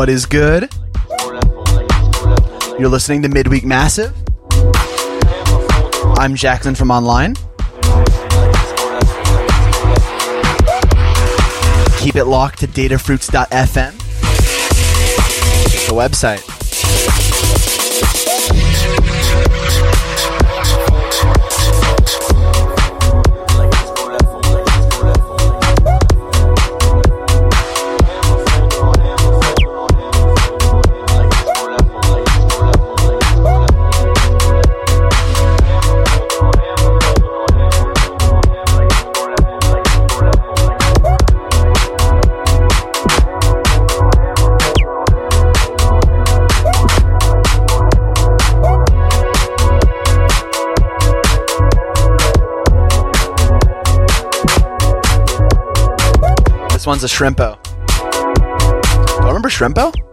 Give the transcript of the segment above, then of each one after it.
What is good? You're listening to Midweek Massive. I'm Jackson from online. Keep it locked to datafruits.fm. The website. One's a Shrimpo. Do I remember Shrimpo?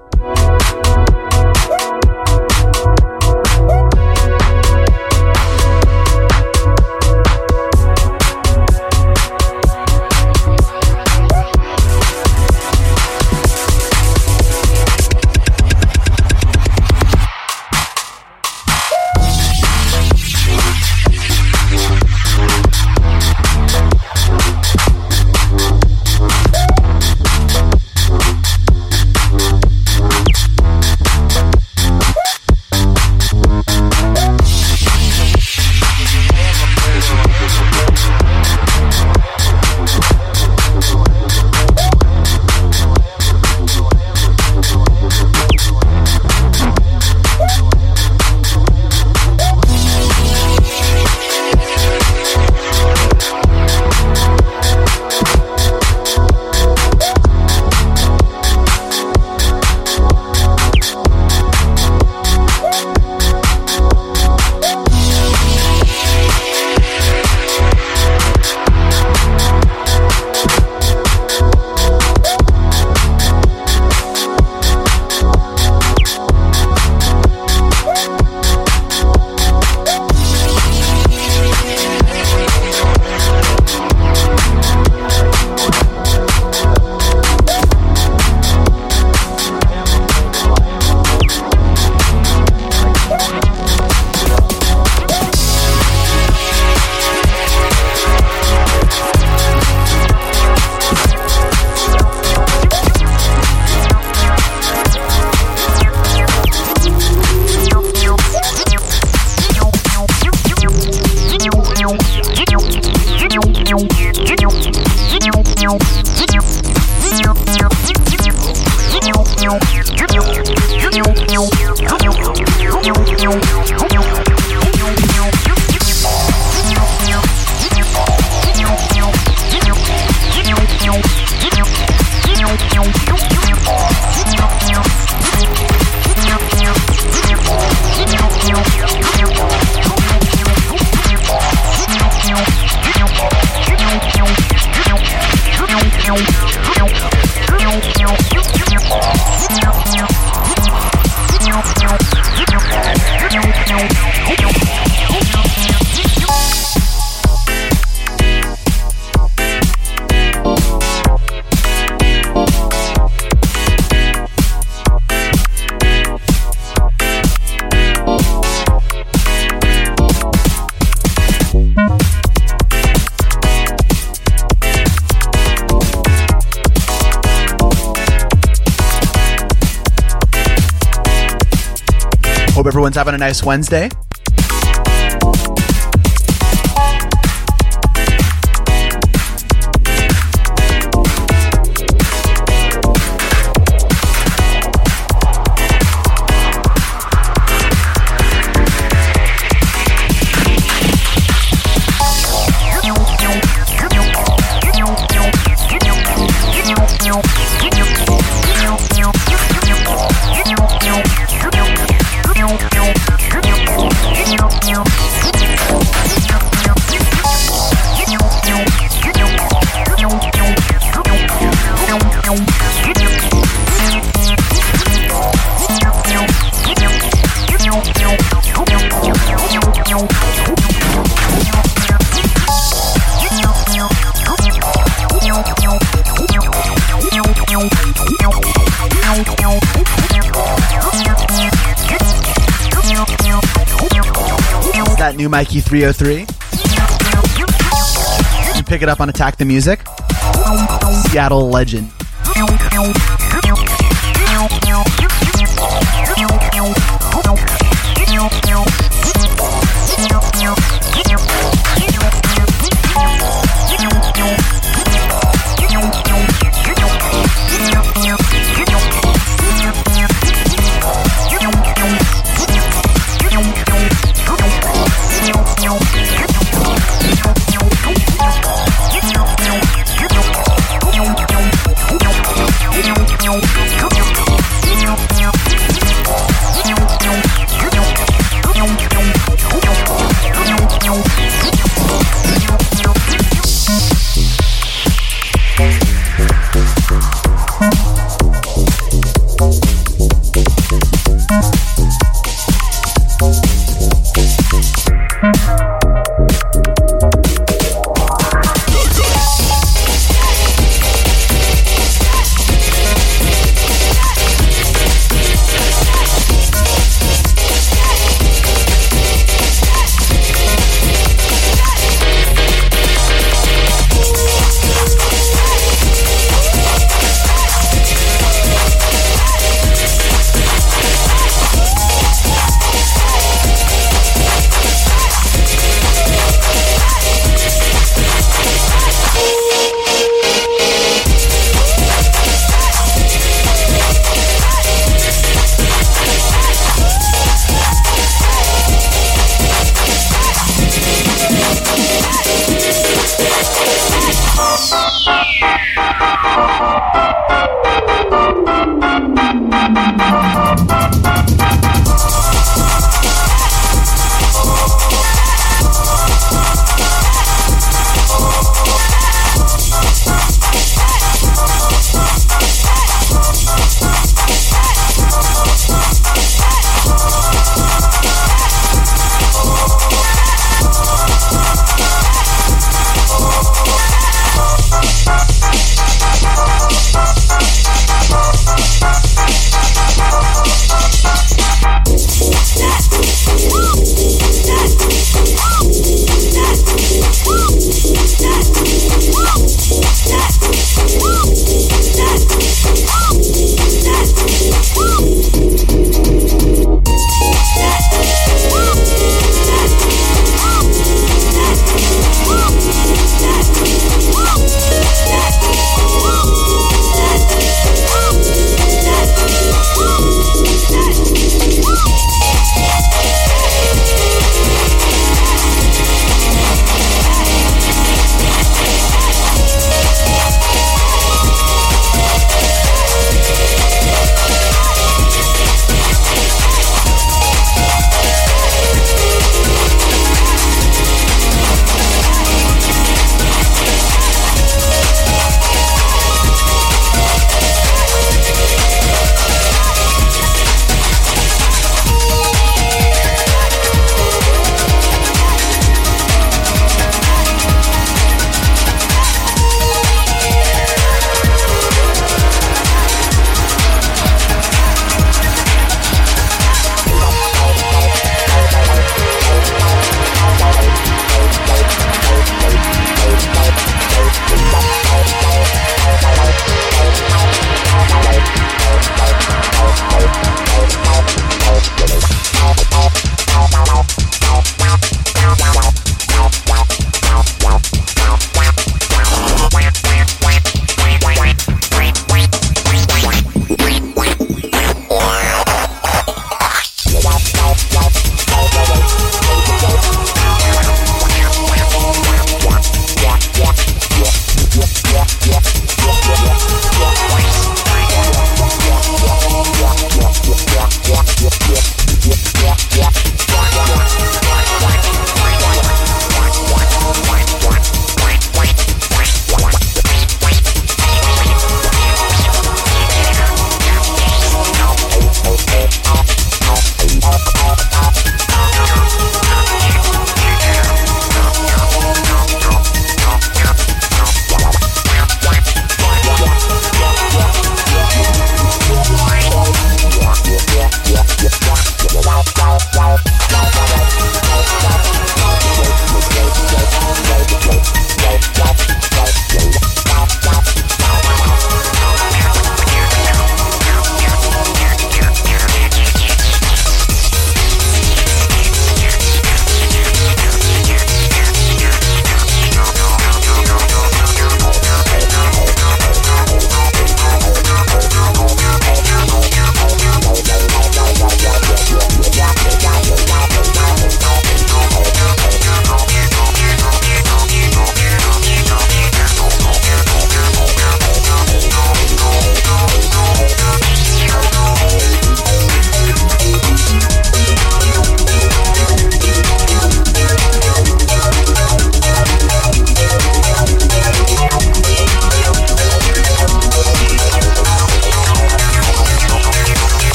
Hope everyone's having a nice Wednesday. New Mikey 303. You pick it up on Attack the Music. Seattle legend.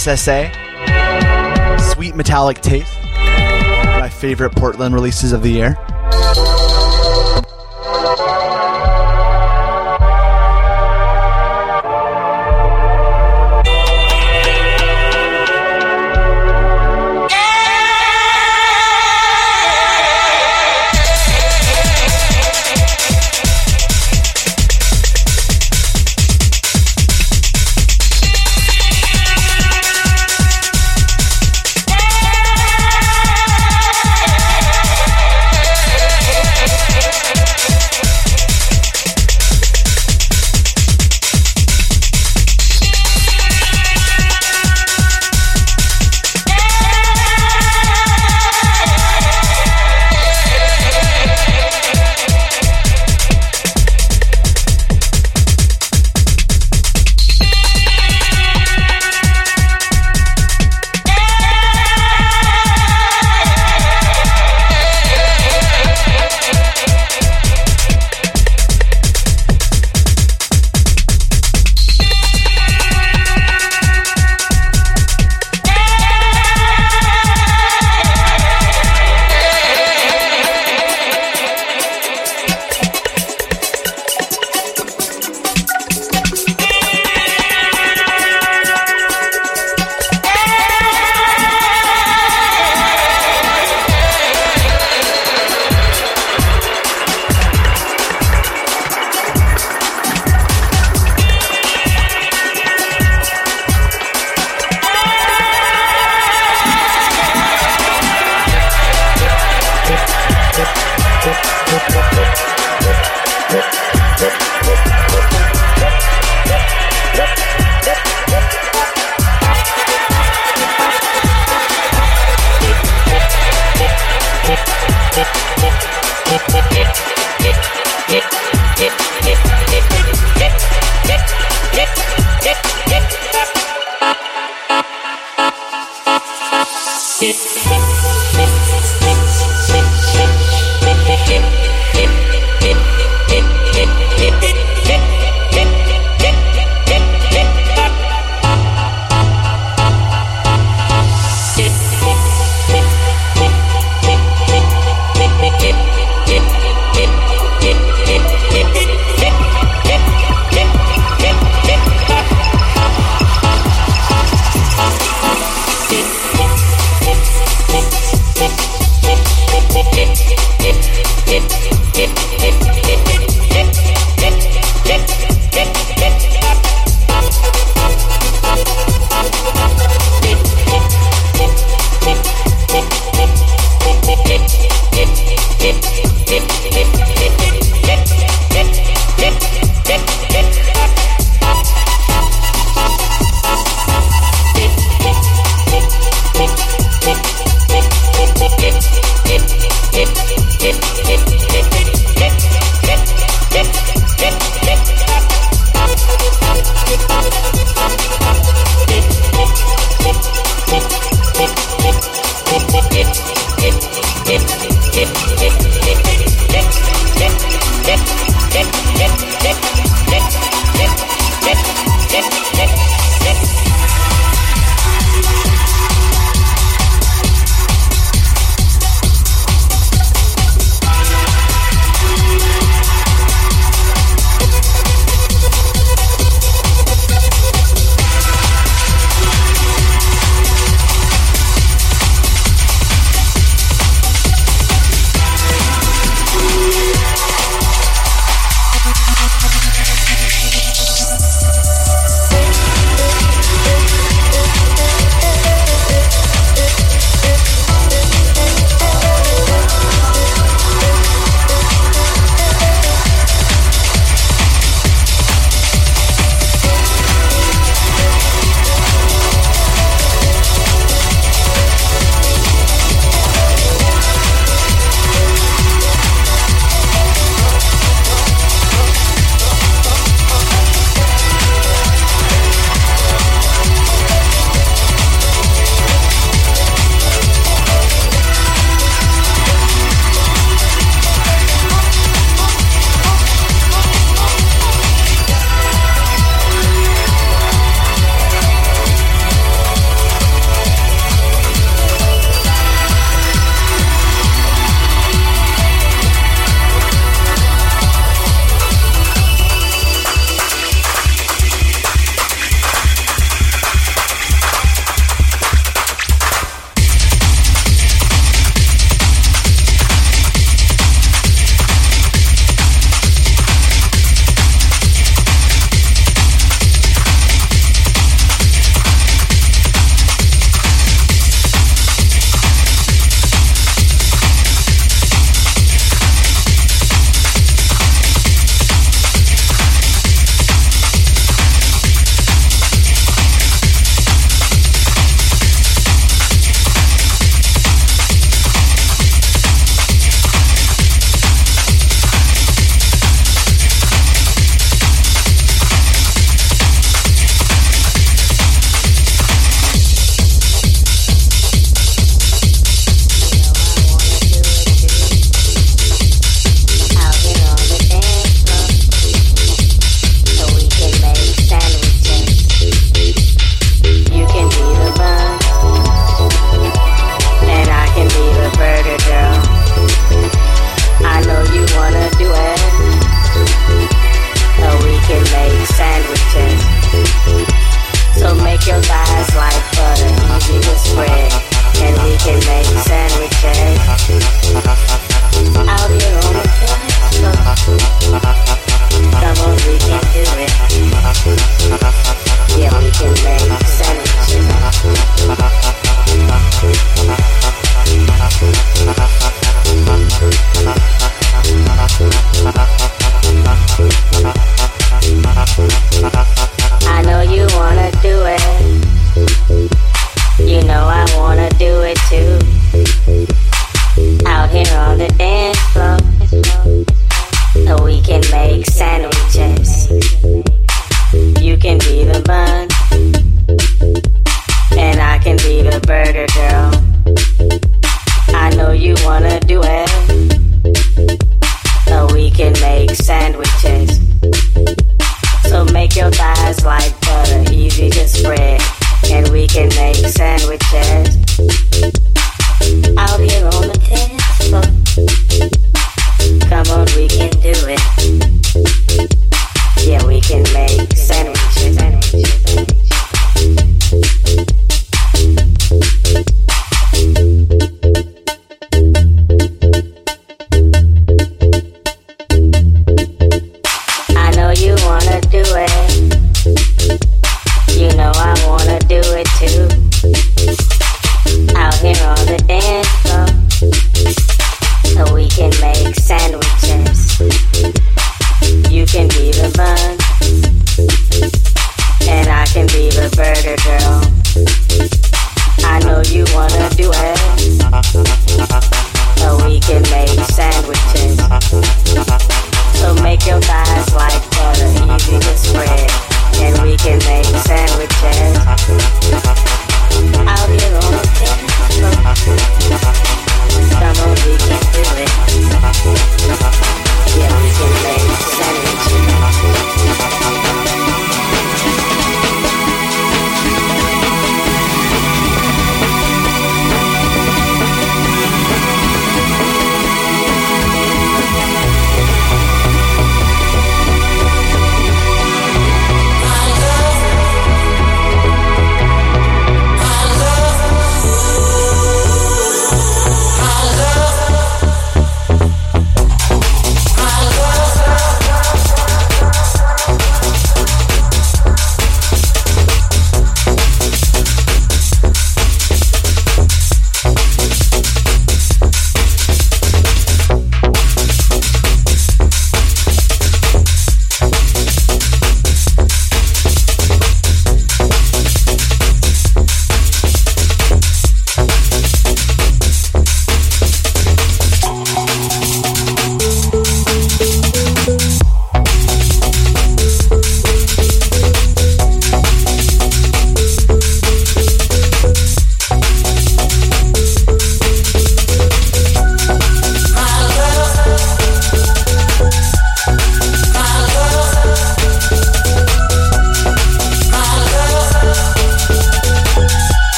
SSA. Sweet Metallic Taste. My favorite Portland releases of the year.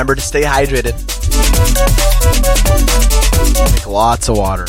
Remember to stay hydrated. Drink lots of water.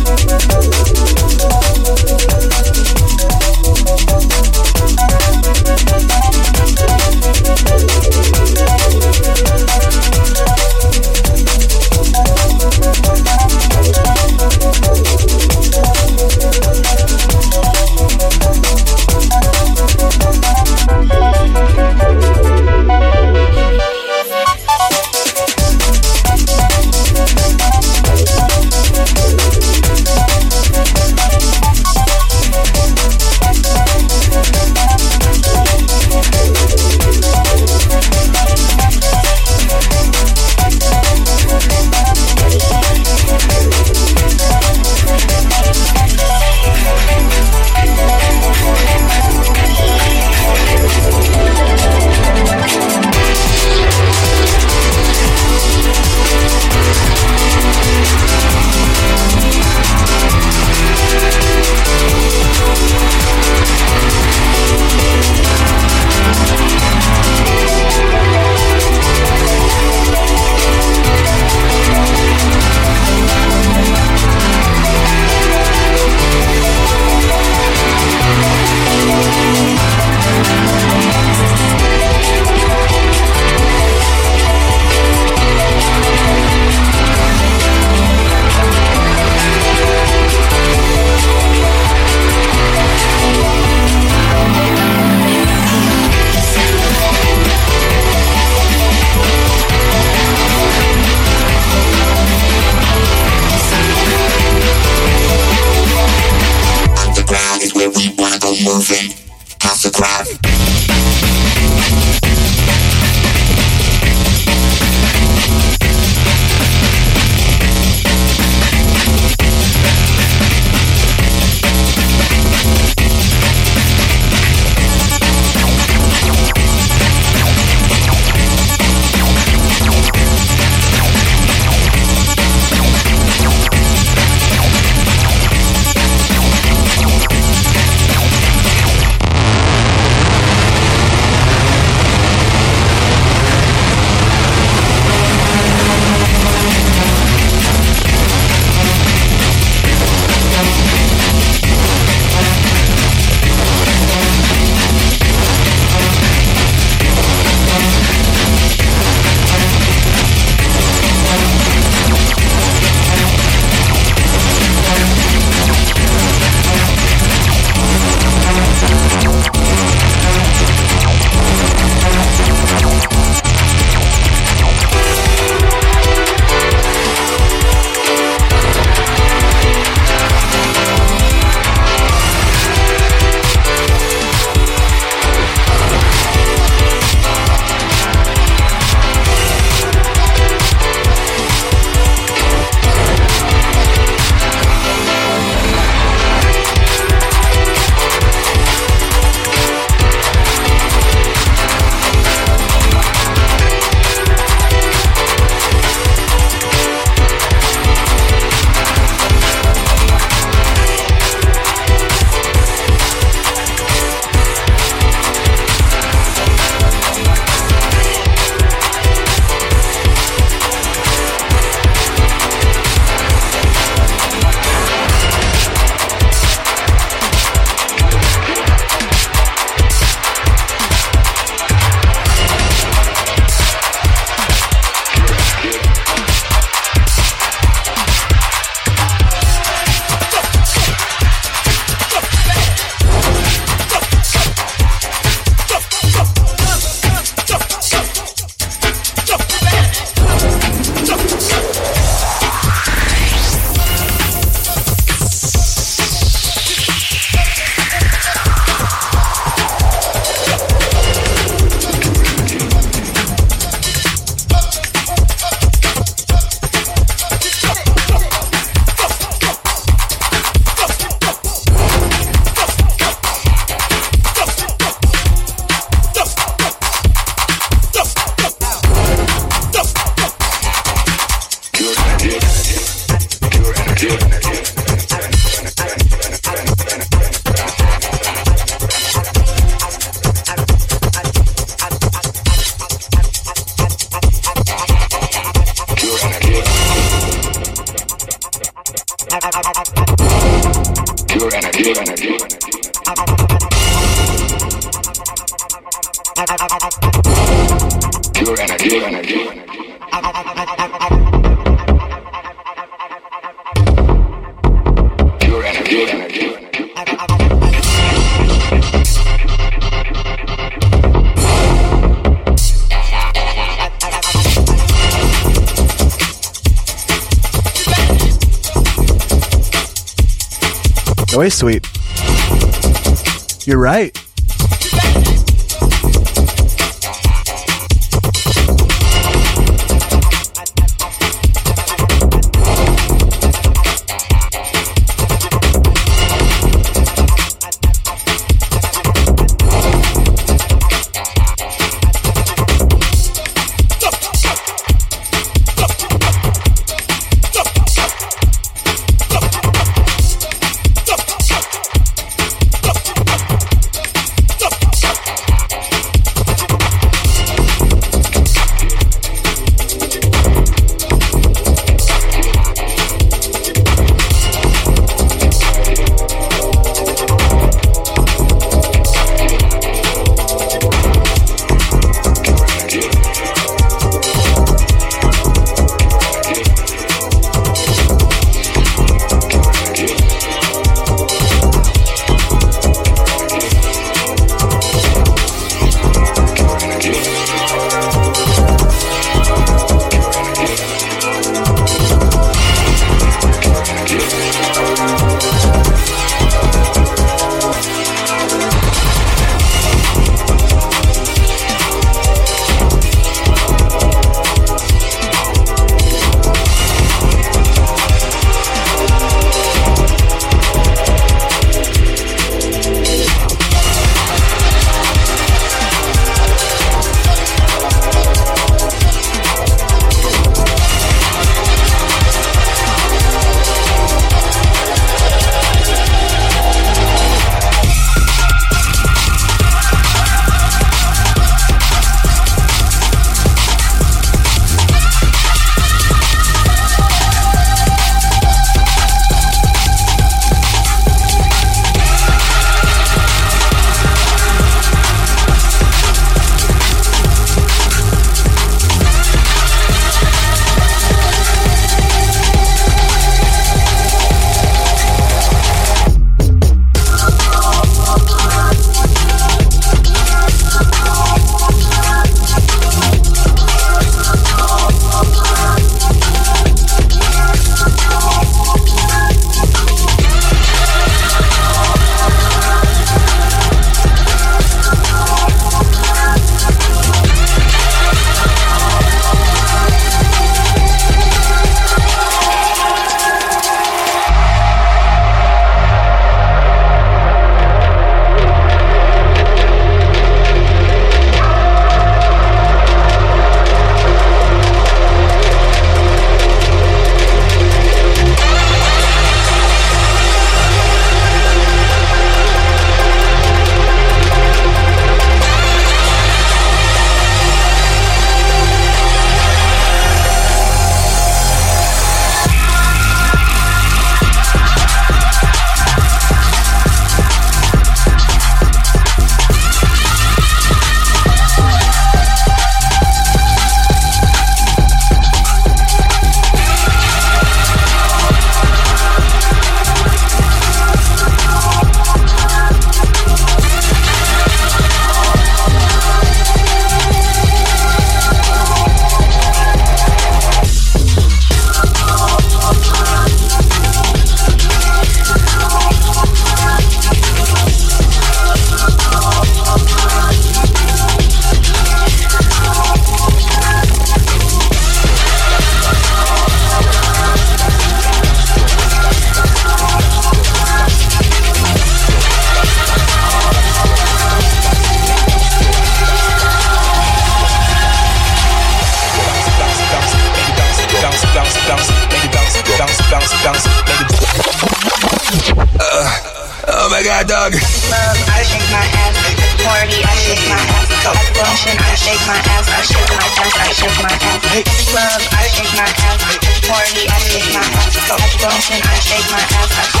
God, dog. Club, I shake my ass. Party, I shake my ass. Function, I shake my ass. I shake my ass. I shake my ass. Club, I shake my ass. Party, I shake my ass. Function, I shake my ass. I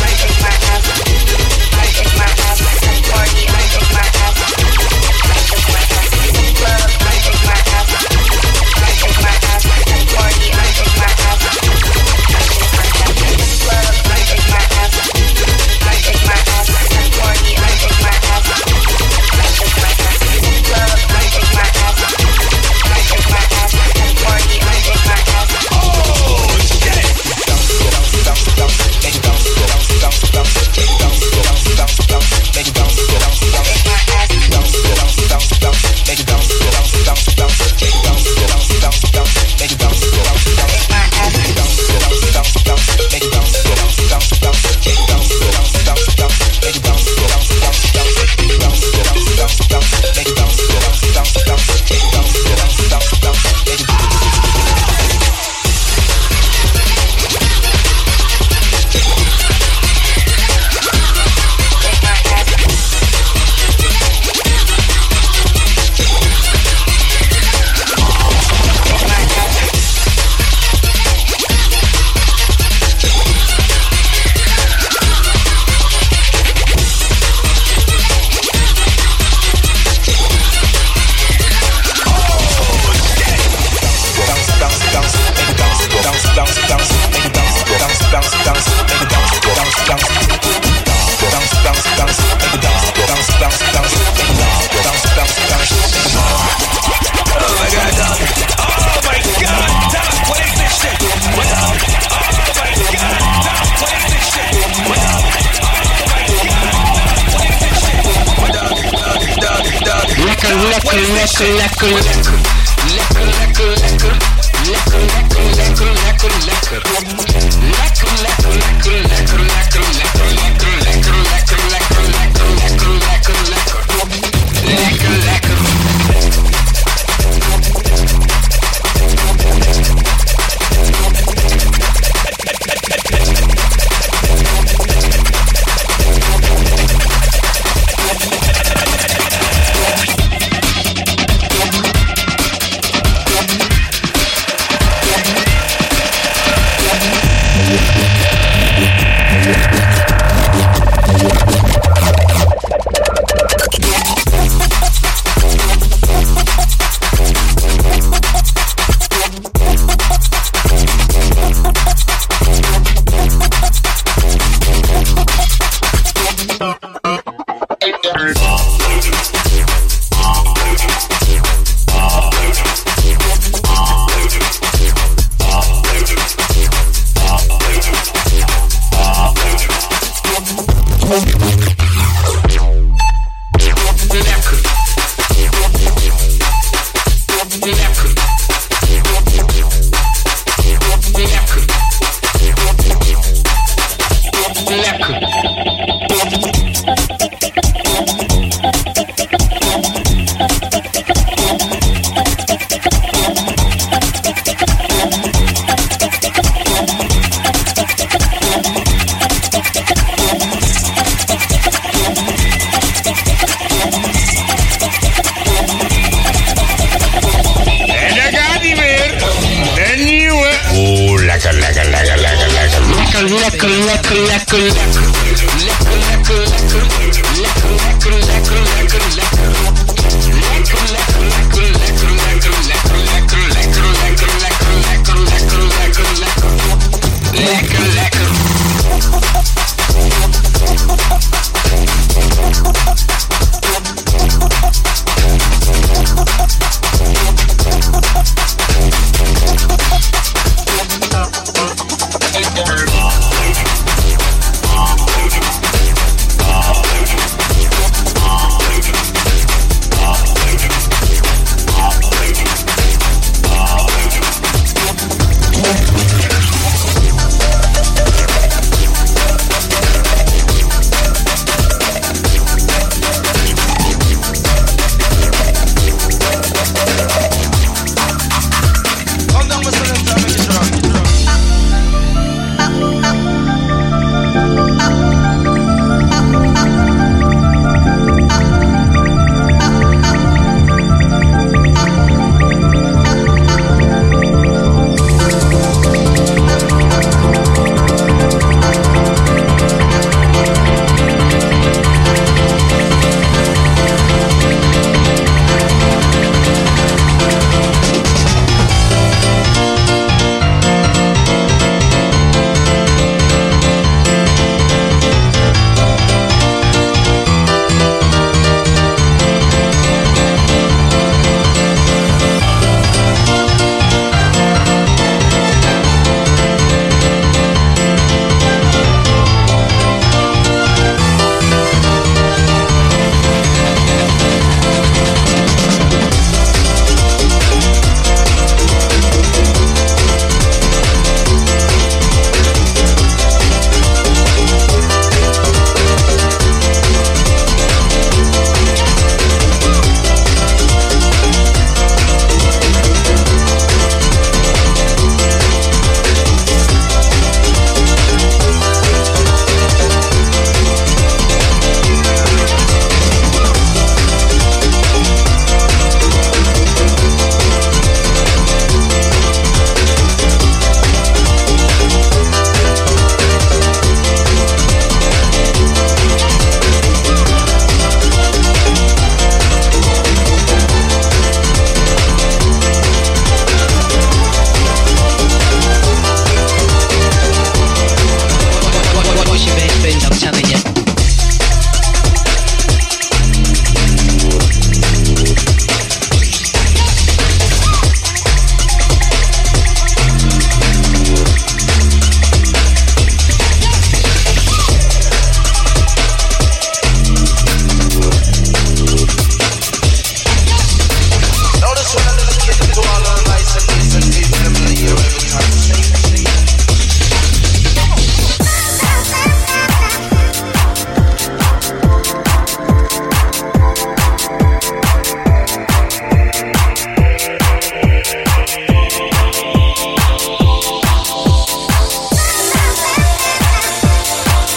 I shake my ass. I shake my ass. At the party, cool, cool. Thank you.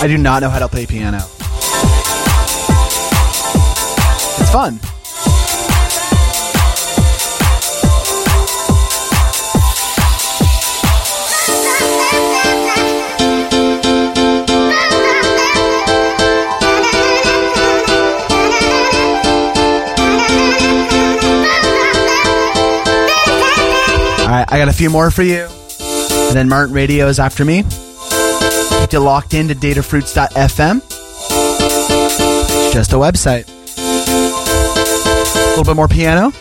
I do not know how to play piano. It's fun. All right, I got a few more for you. And then Martin Radio is after me. You locked into datafruits.fm. It's just a website. A little bit more piano.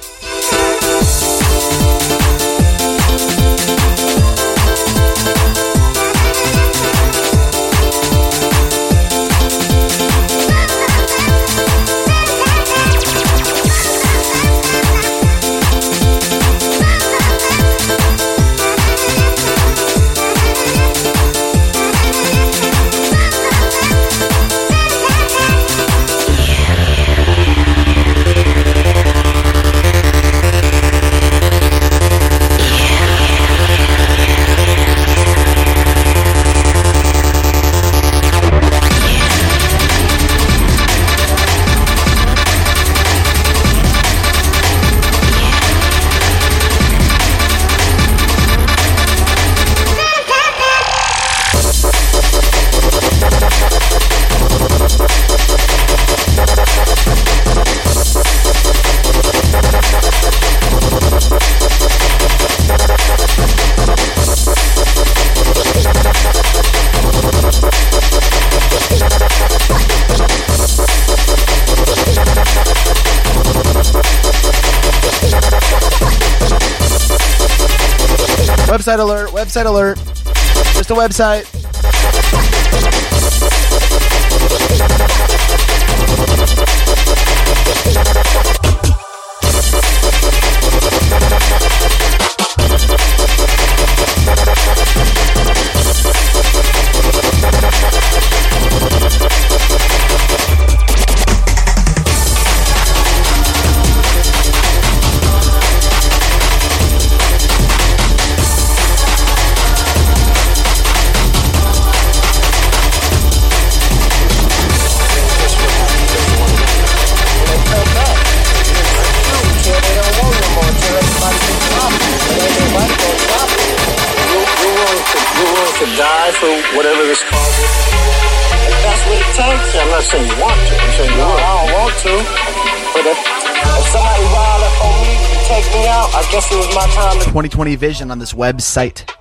Website alert, website alert. Just a website. For whatever this cause is. If that's what it takes, I'm not saying you want to. I'm saying, no, I don't want to. But if, if somebody wild up on me to take me out, I guess it was my time to 2020 vision on this website.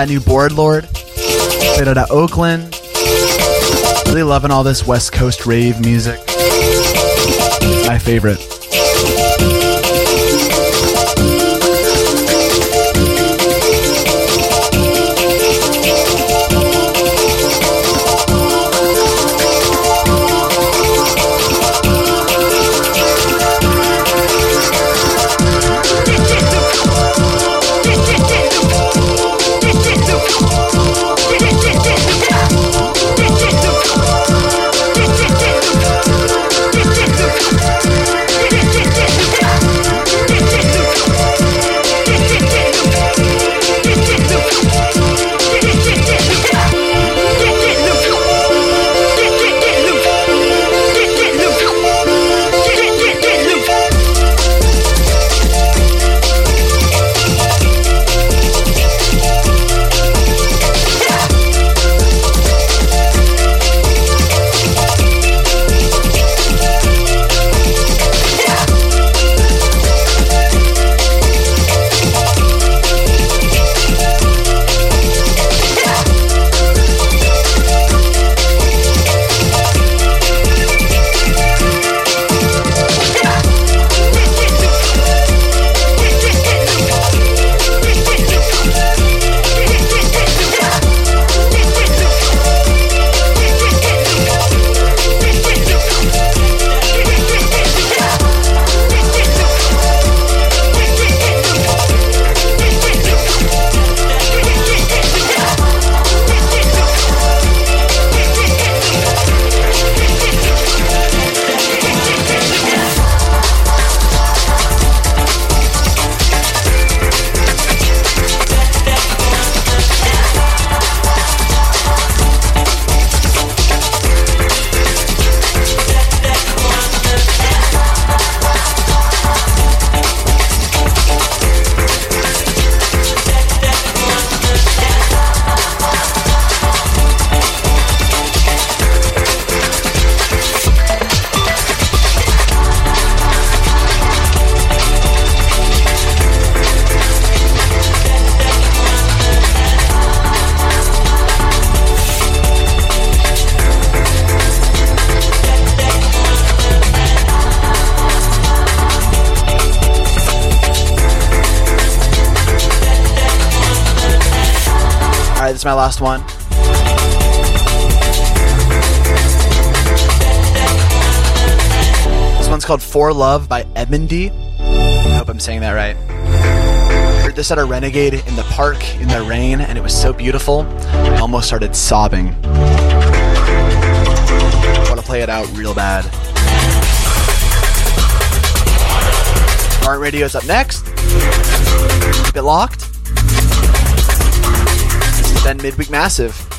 That new board lord. Played out of Oakland. Really loving all this West Coast rave music. My favorite. For Love by Edmondy. I hope I'm saying that right. I Heard this at a Renegade in the park in the rain, and it was so beautiful. I almost started sobbing. I want to play it out real bad. Martin Radio's up next. Keep it locked. Then Midweek Massive.